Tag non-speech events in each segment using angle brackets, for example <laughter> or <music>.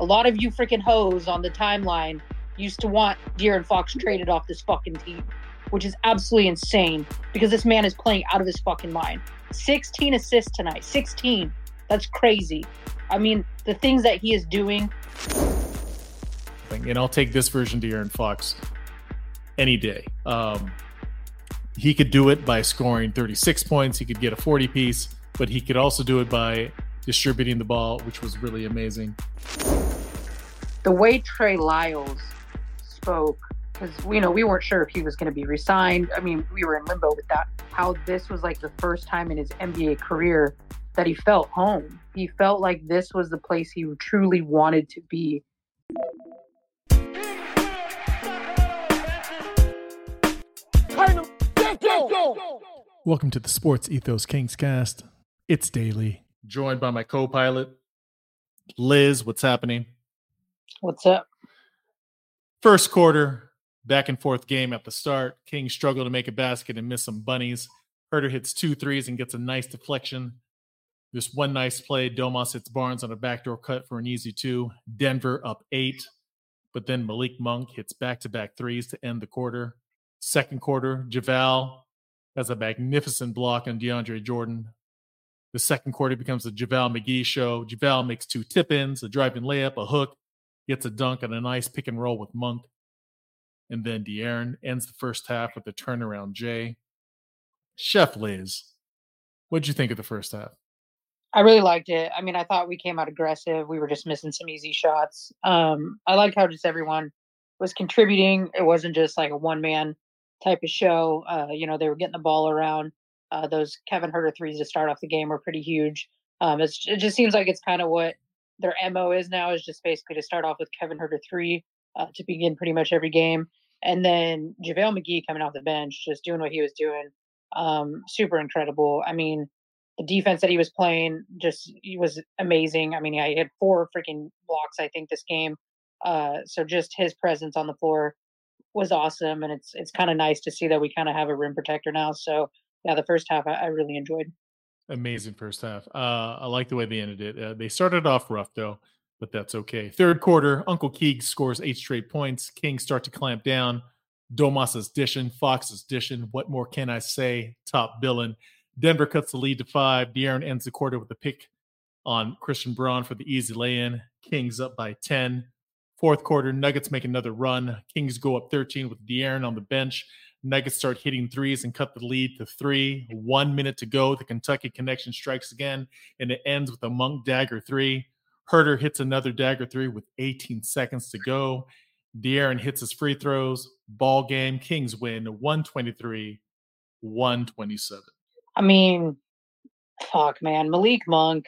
A lot of you freaking hoes on the timeline used to want De'Aaron Fox traded off this fucking team, which is absolutely insane because this man is playing out of his fucking mind. 16 assists tonight. 16. That's crazy. I mean, the things that he is doing. And I'll take this version to De'Aaron Fox any day. Um, he could do it by scoring 36 points. He could get a 40 piece, but he could also do it by distributing the ball, which was really amazing. The way Trey Lyles spoke, because you know we weren't sure if he was going to be resigned. I mean, we were in limbo with that. How this was like the first time in his NBA career that he felt home. He felt like this was the place he truly wanted to be. Welcome to the Sports Ethos Kings cast. It's daily. Joined by my co pilot, Liz. What's happening? What's up? First quarter, back and forth game at the start. King struggle to make a basket and miss some bunnies. Huerter hits two threes and gets a nice deflection. There's one nice play. Domas hits Barnes on a backdoor cut for an easy two. Denver up eight. But then Malik Monk hits back to back threes to end the quarter. Second quarter, JaVale has a magnificent block on DeAndre Jordan. The second quarter becomes the JaVale McGee show. JaVale makes two tip ins, a driving layup, a hook, gets a dunk, and a nice pick and roll with Monk. And then De'Aaron ends the first half with a turnaround J. Chef Liz, what'd you think of the first half? I really liked it. I mean, I thought we came out aggressive. We were just missing some easy shots. Um, I liked how just everyone was contributing. It wasn't just like a one man type of show. Uh, you know, they were getting the ball around. Uh, those Kevin Huerter threes to start off the game were pretty huge. Um, it just seems like it's kind of what their mo is now is just basically to start off with Kevin Huerter three uh, to begin pretty much every game, and then JaVale McGee coming off the bench, just doing what he was doing. Um, super incredible. I mean, the defense that he was playing just was amazing. I mean, he had four freaking blocks, I think, this game. Uh, so just his presence on the floor was awesome, and it's it's kind of nice to see that we kind of have a rim protector now. So yeah, the first half I, I really enjoyed. Amazing first half. Uh, I like the way they ended it. Uh, they started off rough though, but that's okay. Third quarter, Uncle Keeg scores eight straight points. Kings start to clamp down. Domas is dishing. Fox is dishing. What more can I say? Top billing. Denver cuts the lead to five. De'Aaron ends the quarter with a pick on Christian Braun for the easy lay-in. Kings up by 10. Fourth quarter, Nuggets make another run. Kings go up 13 with De'Aaron on the bench. Nuggets start hitting threes and cut the lead to three. One minute to go. The Kentucky connection strikes again, and it ends with a Monk dagger three. Huerter hits another dagger three with 18 seconds to go. De'Aaron hits his free throws. Ball game. Kings win 123 127. I mean, fuck, man. Malik Monk,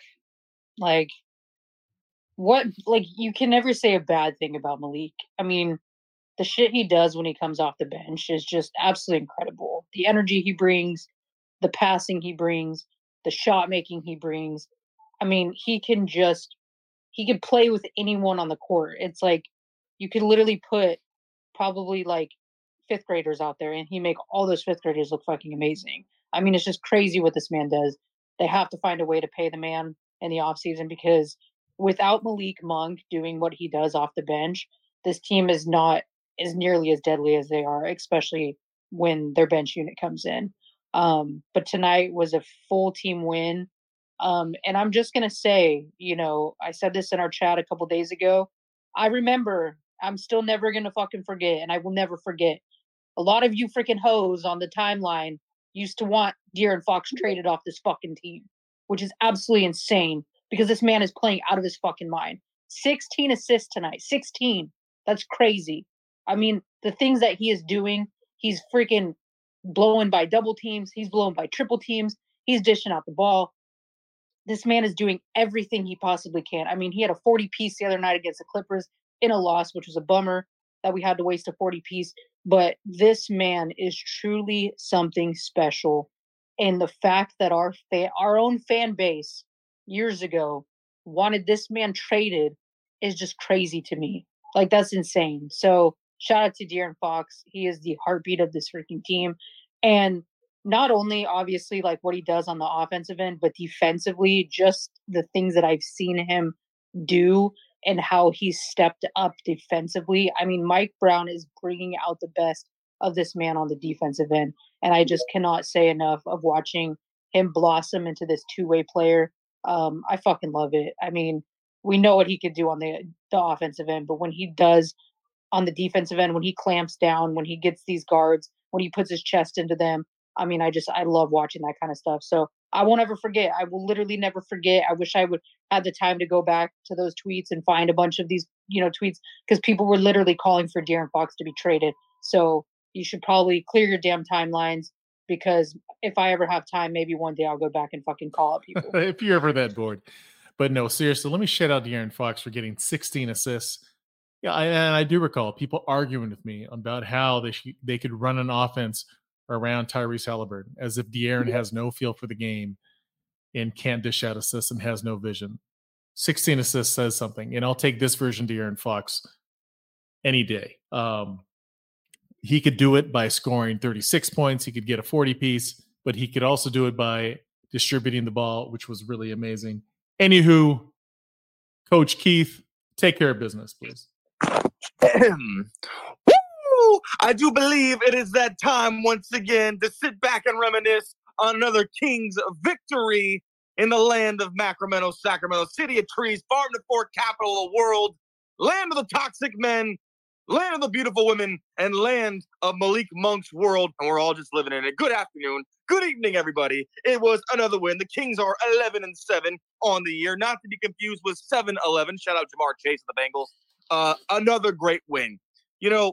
like, what, like, you can never say a bad thing about Malik. I mean, the shit he does when he comes off the bench is just absolutely incredible. The energy he brings, the passing he brings, the shot making he brings. I mean, he can just, he can play with anyone on the court. It's like, you could literally put probably like fifth graders out there and he make all those fifth graders look fucking amazing. I mean, it's just crazy what this man does. They have to find a way to pay the man in the offseason because without Malik Monk doing what he does off the bench, this team is not as nearly as deadly as they are, especially when their bench unit comes in. Um, but tonight was a full team win. Um, and I'm just gonna say, you know, I said this in our chat a couple days ago. I remember. I'm still never gonna fucking forget, and I will never forget. A lot of you freaking hoes on the timeline used to want De'Aaron Fox traded off this fucking team, which is absolutely insane because this man is playing out of his fucking mind. 16 assists tonight. 16. That's crazy. I mean, the things that he is doing, he's freaking blowing by double teams, he's blowing by triple teams, he's dishing out the ball. This man is doing everything he possibly can. I mean, he had a 40 piece the other night against the Clippers in a loss, which was a bummer that we had to waste a 40 piece. But this man is truly something special. And the fact that our our own fan base years ago wanted this man traded is just crazy to me. Like that's insane. So shout out to De'Aaron Fox. He is the heartbeat of this freaking team. And not only obviously like what he does on the offensive end, but defensively, just the things that I've seen him do and how he's stepped up defensively. I mean, Mike Brown is bringing out the best of this man on the defensive end. And I just cannot say enough of watching him blossom into this two way player. Um, I fucking love it. I mean, we know what he could do on the the offensive end, but when he does on the defensive end, when he clamps down, when he gets these guards, when he puts his chest into them, I mean, I just I love watching that kind of stuff. So I won't ever forget. I will literally never forget. I wish I would had the time to go back to those tweets and find a bunch of these, you know, tweets because people were literally calling for De'Aaron Fox to be traded. So you should probably clear your damn timelines because if I ever have time, maybe one day I'll go back and fucking call up people. <laughs> if you're ever that bored. But no, seriously, let me shout out De'Aaron Fox for getting 16 assists. Yeah, I, and I do recall people arguing with me about how they sh- they could run an offense around Tyrese Halliburton as if De'Aaron yeah. has no feel for the game and can't dish out assists and has no vision. 16 assists says something, and I'll take this version De'Aaron Fox any day. Um, he could do it by scoring 36 points. He could get a 40 piece, but he could also do it by distributing the ball, which was really amazing. Anywho, Coach Keith, take care of business, please. I do believe it is that time once again to sit back and reminisce on another King's victory in the land of Sacramento, Sacramento, city of trees, farm to fork, capital of the world, land of the toxic men, land of the beautiful women, and land of Malik Monk's world. And we're all just living in it. Good afternoon. Good evening, everybody. It was another win. The Kings are 11 and 7 on the year, not to be confused with 7 11. Shout out Ja'Marr Chase of the Bengals. Uh, another great win. You know,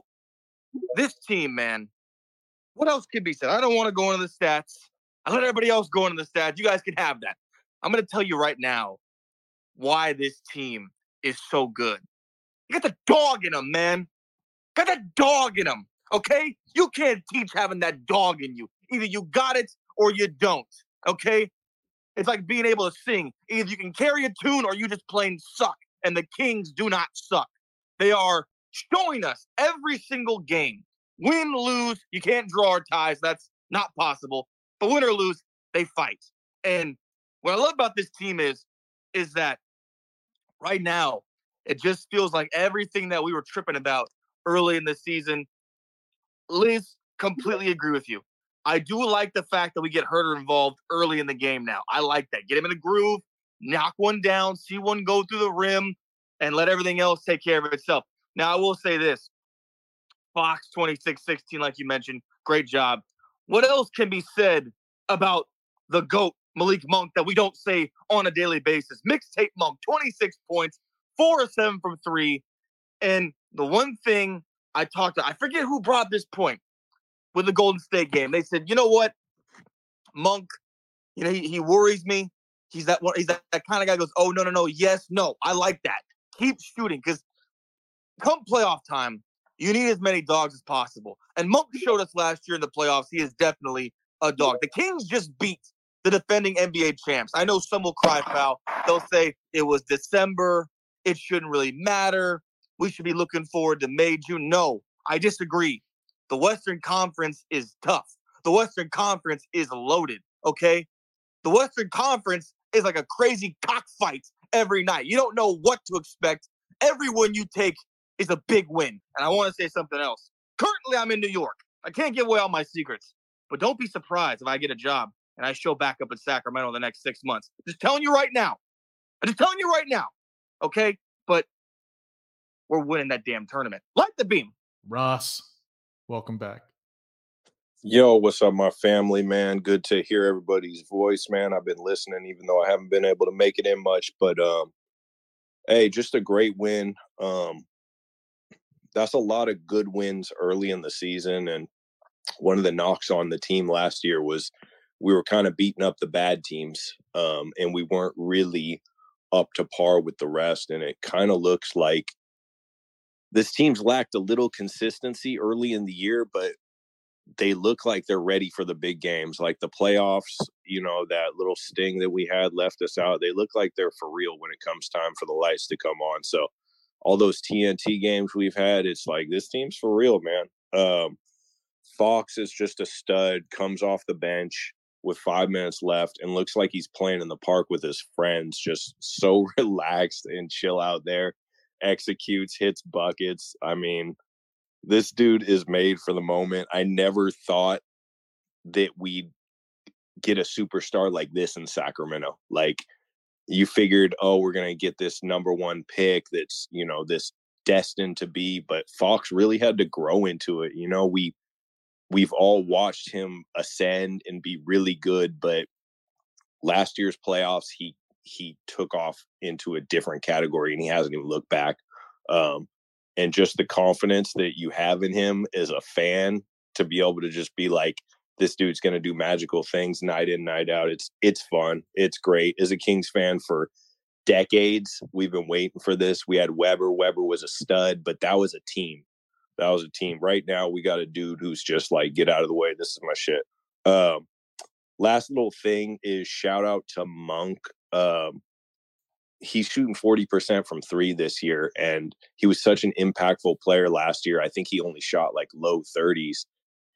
this team, man, what else can be said? I don't want to go into the stats. I let everybody else go into the stats. You guys can have that. I'm going to tell you right now why this team is so good. You got the dog in them, man. Got that dog in them. Okay? You can't teach having that dog in you. Either you got it or you don't. Okay? It's like being able to sing. Either you can carry a tune or you just plain suck. And the Kings do not suck. They are showing us every single game. Win, lose, you can't draw our ties. That's not possible. But win or lose, they fight. And what I love about this team is, is that right now, it just feels like everything that we were tripping about early in the season. Liz, completely agree with you. I do like the fact that we get Huerter involved early in the game now. I like that. Get him in a groove, knock one down, see one go through the rim, and let everything else take care of itself. Now, I will say this Fox 26 16, like you mentioned, great job. What else can be said about the GOAT, Malik Monk, that we don't say on a daily basis? Mixtape Monk, 26 points, four or seven from three. And the one thing I talked to, I forget who brought this point with the Golden State game. They said, you know what? Monk, you know, he, he worries me. He's that one, he's that, that kind of guy goes, oh, no, no, no, yes, no. I like that. Keep shooting because come playoff time, you need as many dogs as possible. And Monk showed us last year in the playoffs, he is definitely a dog. The Kings just beat the defending NBA champs. I know some will cry foul. They'll say it was December. It shouldn't really matter. We should be looking forward to May, June. No, I disagree. The Western Conference is tough. The Western Conference is loaded. Okay. The Western Conference is like a crazy cockfight every night. You don't know what to expect. Everyone you take is a big win. And I want to say something else. Currently, I'm in New York. I can't give away all my secrets, but don't be surprised if I get a job and I show back up in Sacramento the next six months. Just telling you right now. I'm just telling you right now. Okay. But we're winning that damn tournament. Light the beam. Ross, welcome back. Yo, what's up, my family, man? Good to hear everybody's voice, man. I've been listening, even though I haven't been able to make it in much. But um, hey, just a great win. Um, that's a lot of good wins early in the season. And one of the knocks on the team last year was we were kind of beating up the bad teams, um, and we weren't really up to par with the rest. And it kind of looks like this team's lacked a little consistency early in the year, but they look like they're ready for the big games, like the playoffs. You know, that little sting that we had left us out. They look like they're for real when it comes time for the lights to come on. So, all those TNT games we've had, it's like this team's for real, man. Um, Fox is just a stud, comes off the bench with five minutes left and looks like he's playing in the park with his friends, just so <laughs> relaxed and chill out there. executes, hits buckets. I mean, this dude is made for the moment. I never thought that we'd get a superstar like this in Sacramento. Like you figured, oh, we're gonna get this number one pick that's, you know, this destined to be, but Fox really had to grow into it. You know, we we've all watched him ascend and be really good, but last year's playoffs he he took off into a different category and he hasn't even looked back. Um, and just the confidence that you have in him as a fan to be able to just be like, this dude's going to do magical things night in, night out. It's it's fun. It's great. As a Kings fan for decades, we've been waiting for this. We had Webber Webber was a stud, but that was a team. That was a team. Right now, we got a dude who's just like, get out of the way. This is my shit. Um, last little thing is shout out to Monk. Um, he's shooting 40% from three this year, and he was such an impactful player last year. I think he only shot like low 30s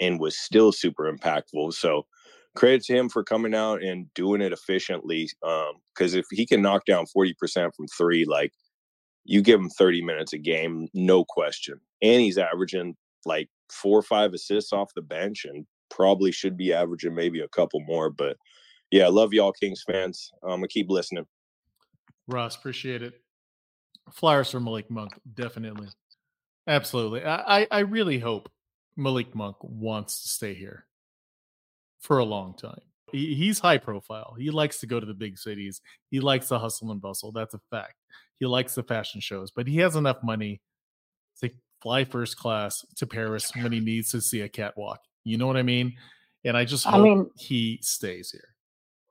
and was still super impactful. So credit to him for coming out and doing it efficiently. Because um, if he can knock down 40% from three, like you give him 30 minutes a game, no question. And he's averaging like four or five assists off the bench and probably should be averaging maybe a couple more. But yeah, I love y'all Kings fans. I'm gonna keep listening. Ross, appreciate it. Flyers for Malik Monk, definitely. Absolutely. I, I really hope Malik Monk wants to stay here for a long time. He, he's high profile. He likes to go to the big cities. He likes the hustle and bustle. That's a fact. He likes the fashion shows, but he has enough money to fly first class to Paris when he needs to see a catwalk. You know what I mean? And I just hope I mean, he stays here.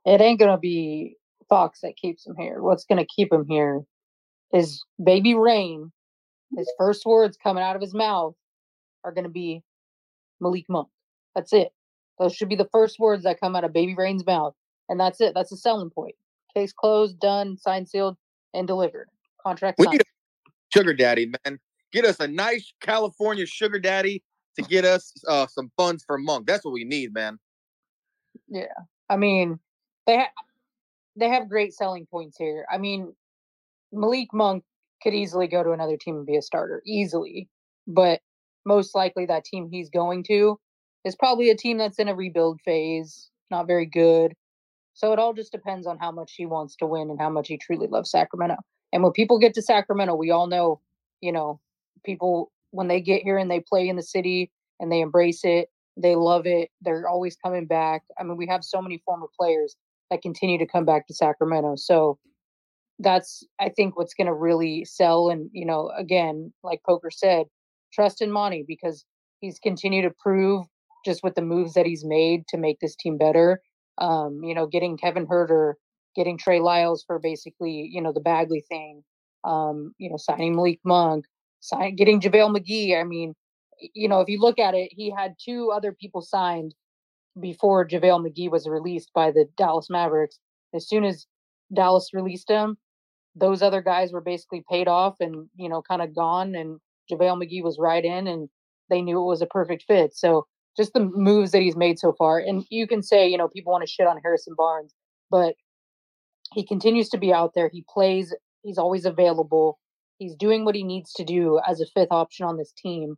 It ain't gonna be Fox that keeps him here. What's gonna keep him here is baby Reign. His first words coming out of his mouth are gonna be Malik Monk. That's it. Those should be the first words that come out of Baby Reign's mouth. And that's it. That's a selling point. Case closed, done, signed, sealed, and delivered. Contract we signed. sugar daddy, man. Get us a nice California sugar daddy to get us uh, some funds for Monk. That's what we need, man. Yeah. I mean, they ha- they have great selling points here. I mean, Malik Monk could easily go to another team and be a starter, easily. But most likely that team he's going to is probably a team that's in a rebuild phase, not very good. So it all just depends on how much he wants to win and how much he truly loves Sacramento. And when people get to Sacramento, we all know, you know, people when they get here and they play in the city and they embrace it, they love it. They're always coming back. I mean, we have so many former players that continue to come back to Sacramento. So that's I think what's going to really sell and, you know, again, like Poker said, trust in Monty because he's continued to prove just with the moves that he's made to make this team better. Um, you know, getting Kevin Huerter, getting Trey Lyles for basically, you know, the Bagley thing, um, you know, signing Malik Monk, sign, getting JaVale McGee. I mean, you know, if you look at it, he had two other people signed before JaVale McGee was released by the Dallas Mavericks. As soon as Dallas released him, those other guys were basically paid off and, you know, kind of gone. And JaVale McGee was right in and they knew it was a perfect fit. So just the moves that he's made so far. And you can say, you know, people want to shit on Harrison Barnes, but he continues to be out there. He plays, he's always available. He's doing what he needs to do as a fifth option on this team.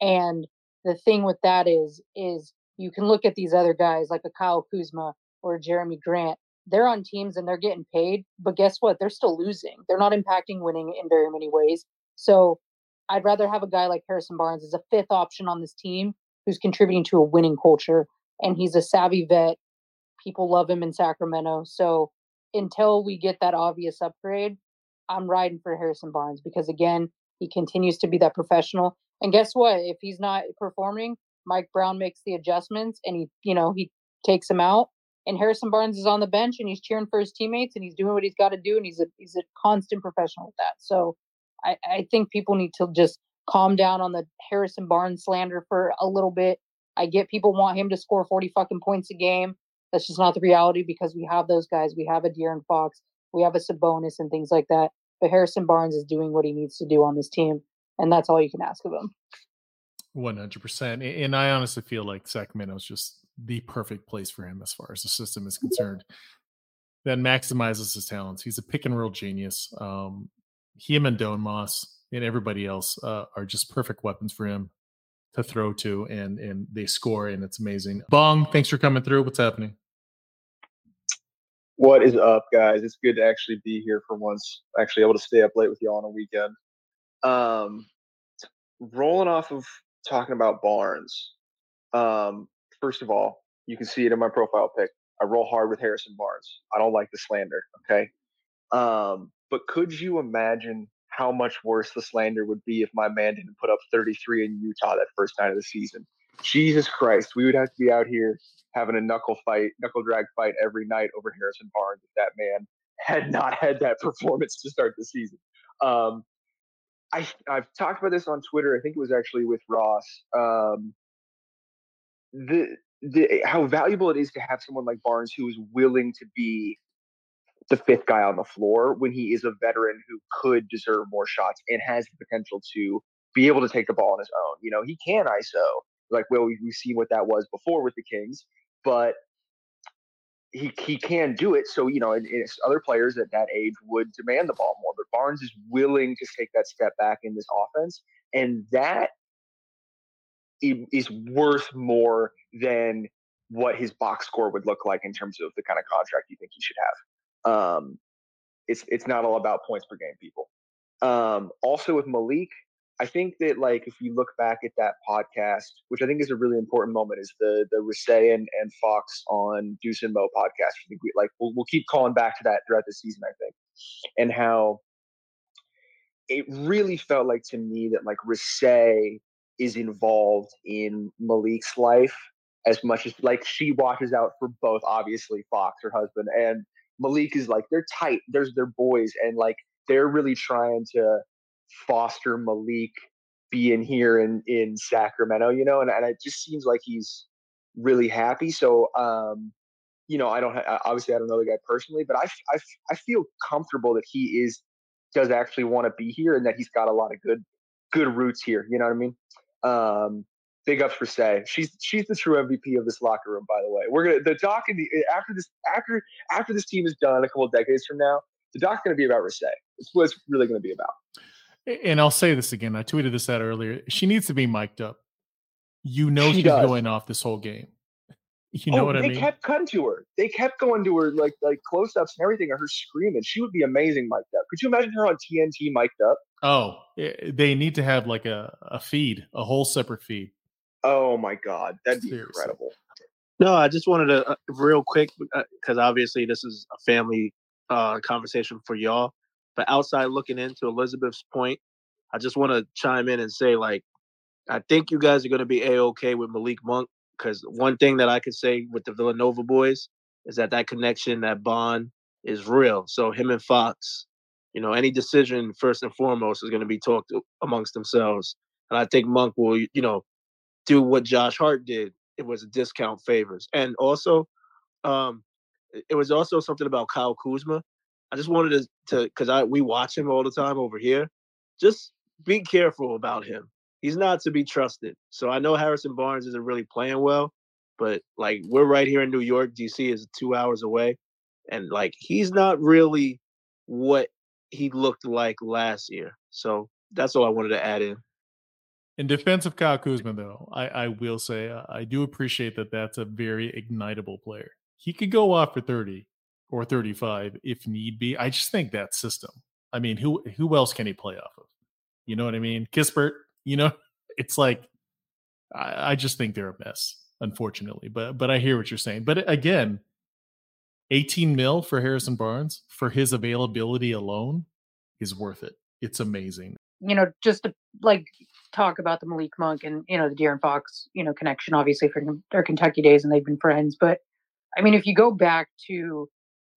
And the thing with that is, is you can look at these other guys like a Kyle Kuzma or Jerami Grant. They're on teams and they're getting paid, but guess what? They're still losing. They're not impacting winning in very many ways. So I'd rather have a guy like Harrison Barnes as a fifth option on this team who's contributing to a winning culture. And he's a savvy vet. People love him in Sacramento. So until we get that obvious upgrade, I'm riding for Harrison Barnes because again, he continues to be that professional. And guess what? If he's not performing, Mike Brown makes the adjustments and he, you know, he takes him out. And Harrison Barnes is on the bench and he's cheering for his teammates and he's doing what he's got to do and he's a he's a constant professional with that. So I, I think people need to just calm down on the Harrison Barnes slander for a little bit. I get people want him to score 40 fucking points a game. That's just not the reality because we have those guys. We have a De'Aaron Fox. We have a Sabonis and things like that. But Harrison Barnes is doing what he needs to do on this team. And that's all you can ask of him. 100%. And I honestly feel like Sacramento is just the perfect place for him as far as the system is concerned. That maximizes his talents. He's a pick and roll genius. Um, him and Domas and everybody else uh, are just perfect weapons for him to throw to, and and they score, and it's amazing. Bong, thanks for coming through. What's happening? What is up, guys? It's good to actually be here for once. Actually, able to stay up late with y'all on a weekend. Um, rolling off of talking about Barnes. Um, first of all, you can see it in my profile pic. I roll hard with Harrison Barnes. I don't like the slander. Okay. Um, but could you imagine how much worse the slander would be if my man didn't put up 33 in Utah that first night of the season? Jesus Christ, we would have to be out here having a knuckle fight, knuckle drag fight every night over Harrison Barnes if that man had not had that <laughs> performance to start the season. Um, I, I've talked about this on Twitter. I think it was actually with Ross. Um, the the how valuable it is to have someone like Barnes who is willing to be the fifth guy on the floor when he is a veteran who could deserve more shots and has the potential to be able to take the ball on his own. You know, he can ISO. Like, well, we, have seen what that was before with the Kings, but he he can do it. So you know, and other players at that age would demand the ball more. But Barnes is willing to take that step back in this offense, and that is worth more than what his box score would look like in terms of the kind of contract you think he should have. Um, it's it's not all about points per game, people. Um, also with Malik, I think that like if you look back at that podcast, which I think is a really important moment, is the the Recee and, and Fox on Deuce and Mo podcast. I think we like we'll, we'll keep calling back to that throughout the season. I think, and how it really felt like to me that like Recee is involved in Malik's life as much as like she watches out for both, obviously Fox, her husband, and Malik is like they're tight. There's their boys, and like they're really trying to foster Malik being here in in Sacramento, you know, and, and it just seems like he's really happy. So, um, you know, I don't ha- obviously I don't know the guy personally, but I, I, I feel comfortable that he is does actually want to be here and that he's got a lot of good good roots here. You know what I mean? Um, big ups for Say. She's she's the true MVP of this locker room, by the way. We're gonna the doc in the after this after after this team is done a couple decades from now, the doc's gonna be about Recee. It's what it's really gonna be about. And I'll say this again. I tweeted this out earlier. She needs to be mic'd up. You know She she's does. going off this whole game. You know oh, what I mean? they kept cutting to her. They kept going to her like like close ups and everything, of her screaming. She would be amazing mic'd up. Could you imagine her on TNT mic'd up? Oh, eh, they need to have like a, a feed, a whole separate feed. Oh my god, that'd be Seriously. incredible. No, I just wanted to uh, real quick because obviously this is a family uh, conversation for y'all. But outside looking into Elizabeth's point, I just want to chime in and say like, I think you guys are going to be a okay with Malik Monk because one thing that I could say with the Villanova boys is that that connection, that bond, is real. So him and Fox, you know, any decision first and foremost is going to be talked amongst themselves, and I think Monk will, you know, do what Josh Hart did. It was a discount favors, and also, um, it- it was also something about Kyle Kuzma. I just wanted to, to, because I we watch him all the time over here. Just be careful about him. He's not to be trusted. So I know Harrison Barnes isn't really playing well, but like we're right here in New York. DC is two hours away, and like he's not really what he looked like last year. So that's all I wanted to add in. In defense of Kyle Kuzma, though, I, I will say uh, I do appreciate that that's a very ignitable player. He could go off for 30 or 35 if need be. I just think that system. I mean, who who else can he play off of? You know what I mean? Kispert, you know, <laughs> it's like I, I just think they're a mess, unfortunately. But but I hear what you're saying. But again, 18 mil for Harrison Barnes for his availability alone is worth it. It's amazing. you know, just to like talk about the Malik Monk and you know the De'Aaron Fox, you know, connection obviously from their Kentucky days and they've been friends. But I mean, if you go back to,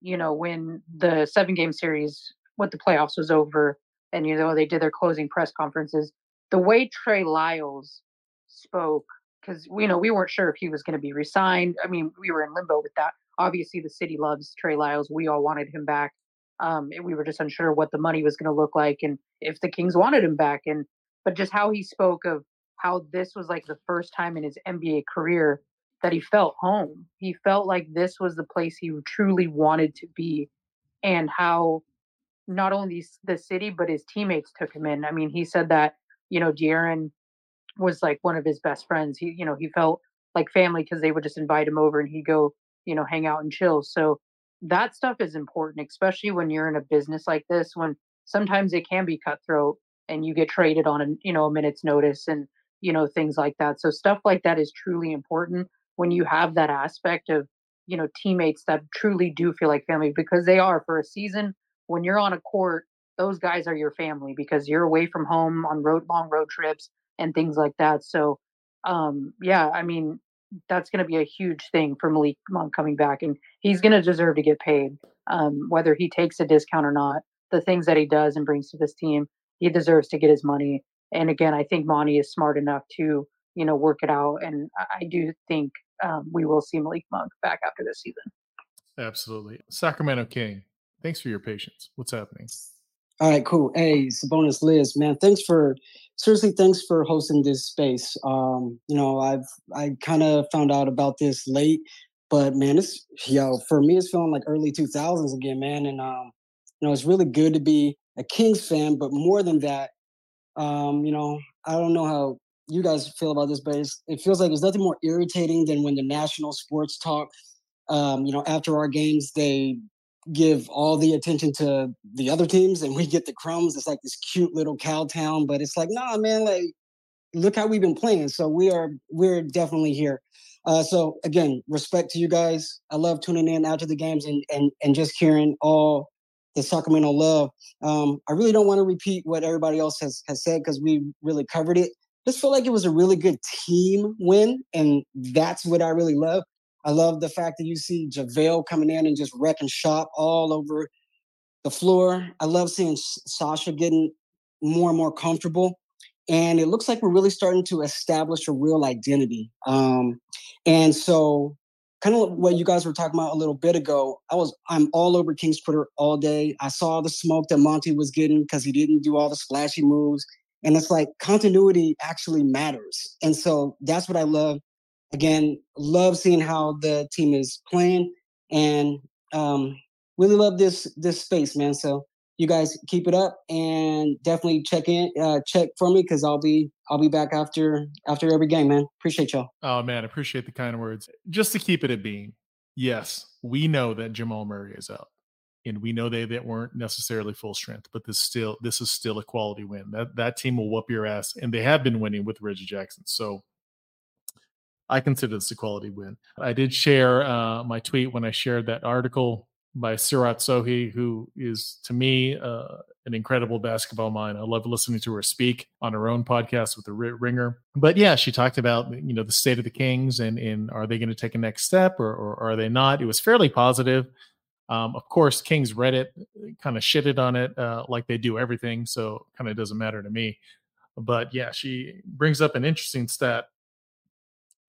you know, when the seven game series, what the playoffs was over, and you know they did their closing press conferences, the way Trey Lyles spoke, because you know we weren't sure if he was going to be resigned. I mean, we were in limbo with that. Obviously, the city loves Trey Lyles. We all wanted him back. Um, and we were just unsure what the money was going to look like and if the Kings wanted him back. And but just how he spoke of how this was like the first time in his NBA career that he felt home. He felt like this was the place he truly wanted to be, and how not only the city but his teammates took him in. I mean, he said that you know De'Aaron was like one of his best friends. He you know he felt like family because they would just invite him over and he'd go you know hang out and chill. So that stuff is important, especially when you're in a business like this when sometimes it can be cutthroat and you get traded on a you know a minute's notice and you know things like that. So stuff like that is truly important when you have that aspect of you know teammates that truly do feel like family because they are for a season when you're on a court those guys are your family because you're away from home on road long road trips and things like that. So um yeah i mean that's going to be a huge thing for malik monk coming back and he's going to deserve to get paid um whether he takes a discount or not. The things that he does and brings to this team he deserves to get his money and again i think monty is smart enough to you know work it out and i do think um, we will see Malik Monk back after this season. Absolutely. Sacramento King, thanks for your patience. What's happening? All right, cool. Hey, Sabonis Liz, man, thanks for seriously, thanks for hosting this space. Um, you know, I've I kind of found out about this late, but man, it's yo for me, it's feeling like early two thousands again, man. And um, you know, it's really good to be a Kings fan, but more than that, um, you know, I don't know how you guys feel about this, but it feels like there's nothing more irritating than when the national sports talk, um, you know, after our games, they give all the attention to the other teams and we get the crumbs. It's like this cute little cow town, but it's like, nah, man, like, look how we've been playing. So we are, we're definitely here. Uh, so again, respect to you guys. I love tuning in after the games and and and just hearing all the Sacramento love. Um, I really don't want to repeat what everybody else has has said because we really covered it just felt like it was a really good team win, and that's what I really love. I love the fact that you see JaVale coming in and just wrecking shop all over the floor. I love seeing Sasha getting more and more comfortable. And it looks like we're really starting to establish a real identity. Um, and so, kind of what you guys were talking about a little bit ago, I was I'm all over King's Twitter all day. I saw the smoke that Monty was getting because he didn't do all the splashy moves. And it's like continuity actually matters. And so that's what I love. Again, love seeing how the team is playing and um, really love this this space, man. So you guys keep it up and definitely check in uh, check for me because I'll be I'll be back after after every game, man. Appreciate y'all. Oh man, appreciate the kind words. Just to keep it a beam, yes, we know that Jamal Murray is out and we know they, that weren't necessarily full strength, but this still this is still a quality win. That that team will whoop your ass, and they have been winning with Reggie Jackson. So I consider this a quality win. I did share uh, my tweet when I shared that article by Seerat Sohi, who is to me uh, an incredible basketball mind. I love listening to her speak on her own podcast with the Ringer. But yeah, she talked about you know the state of the Kings and and are they going to take a next step or, or are they not? It was fairly positive. Um, of course, Kings Reddit kind of shitted on it uh, like they do everything, so kind of doesn't matter to me. But yeah, she brings up an interesting stat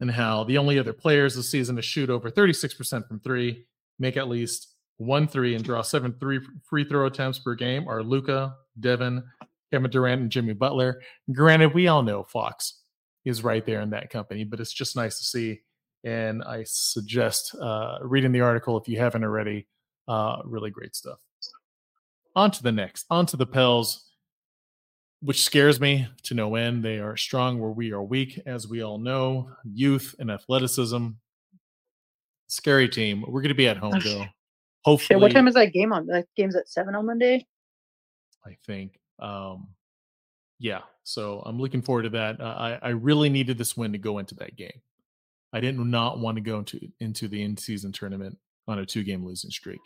and how the only other players this season to shoot over 36% from three, make at least one three, and draw seven three free throw attempts per game are Luka, Devin, Kevin Durant, and Jimmy Butler. Granted, we all know Fox is right there in that company, but it's just nice to see. And I suggest uh, reading the article if you haven't already uh, really great stuff. On to the next. On to the Pels, which scares me to no end. They are strong where we are weak, as we all know. Youth and athleticism. Scary team. We're going to be at home, though. Hopefully. what time is that game on? That game's at 7 on Monday? I think. Um, yeah. So I'm looking forward to that. Uh, I, I really needed this win to go into that game. I did not want to go into into the in season tournament on a two game losing streak.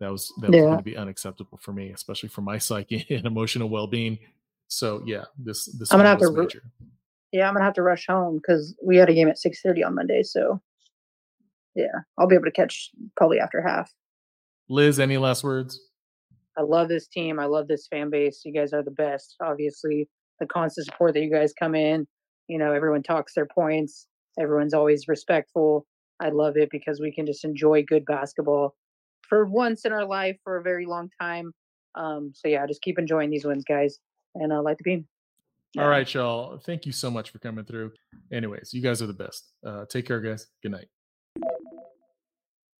That was that was going to be unacceptable for me, especially for my <laughs> psyche and emotional well being. So yeah, this this I'm gonna have to major. yeah, I'm gonna have to rush home because we had a game at six thirty on Monday. So yeah, I'll be able to catch probably after half. Liz, any last words? I love this team. I love this fan base. You guys are the best. Obviously, the constant support that you guys come in. You know, everyone talks their points. Everyone's always respectful. I love it because we can just enjoy good basketball for once in our life for a very long time. Um, so yeah, just keep enjoying these wins, guys, and I uh, like the beam. All right, y'all. Thank you so much for coming through. Anyways, you guys are the best. Uh, take care, guys. Good night.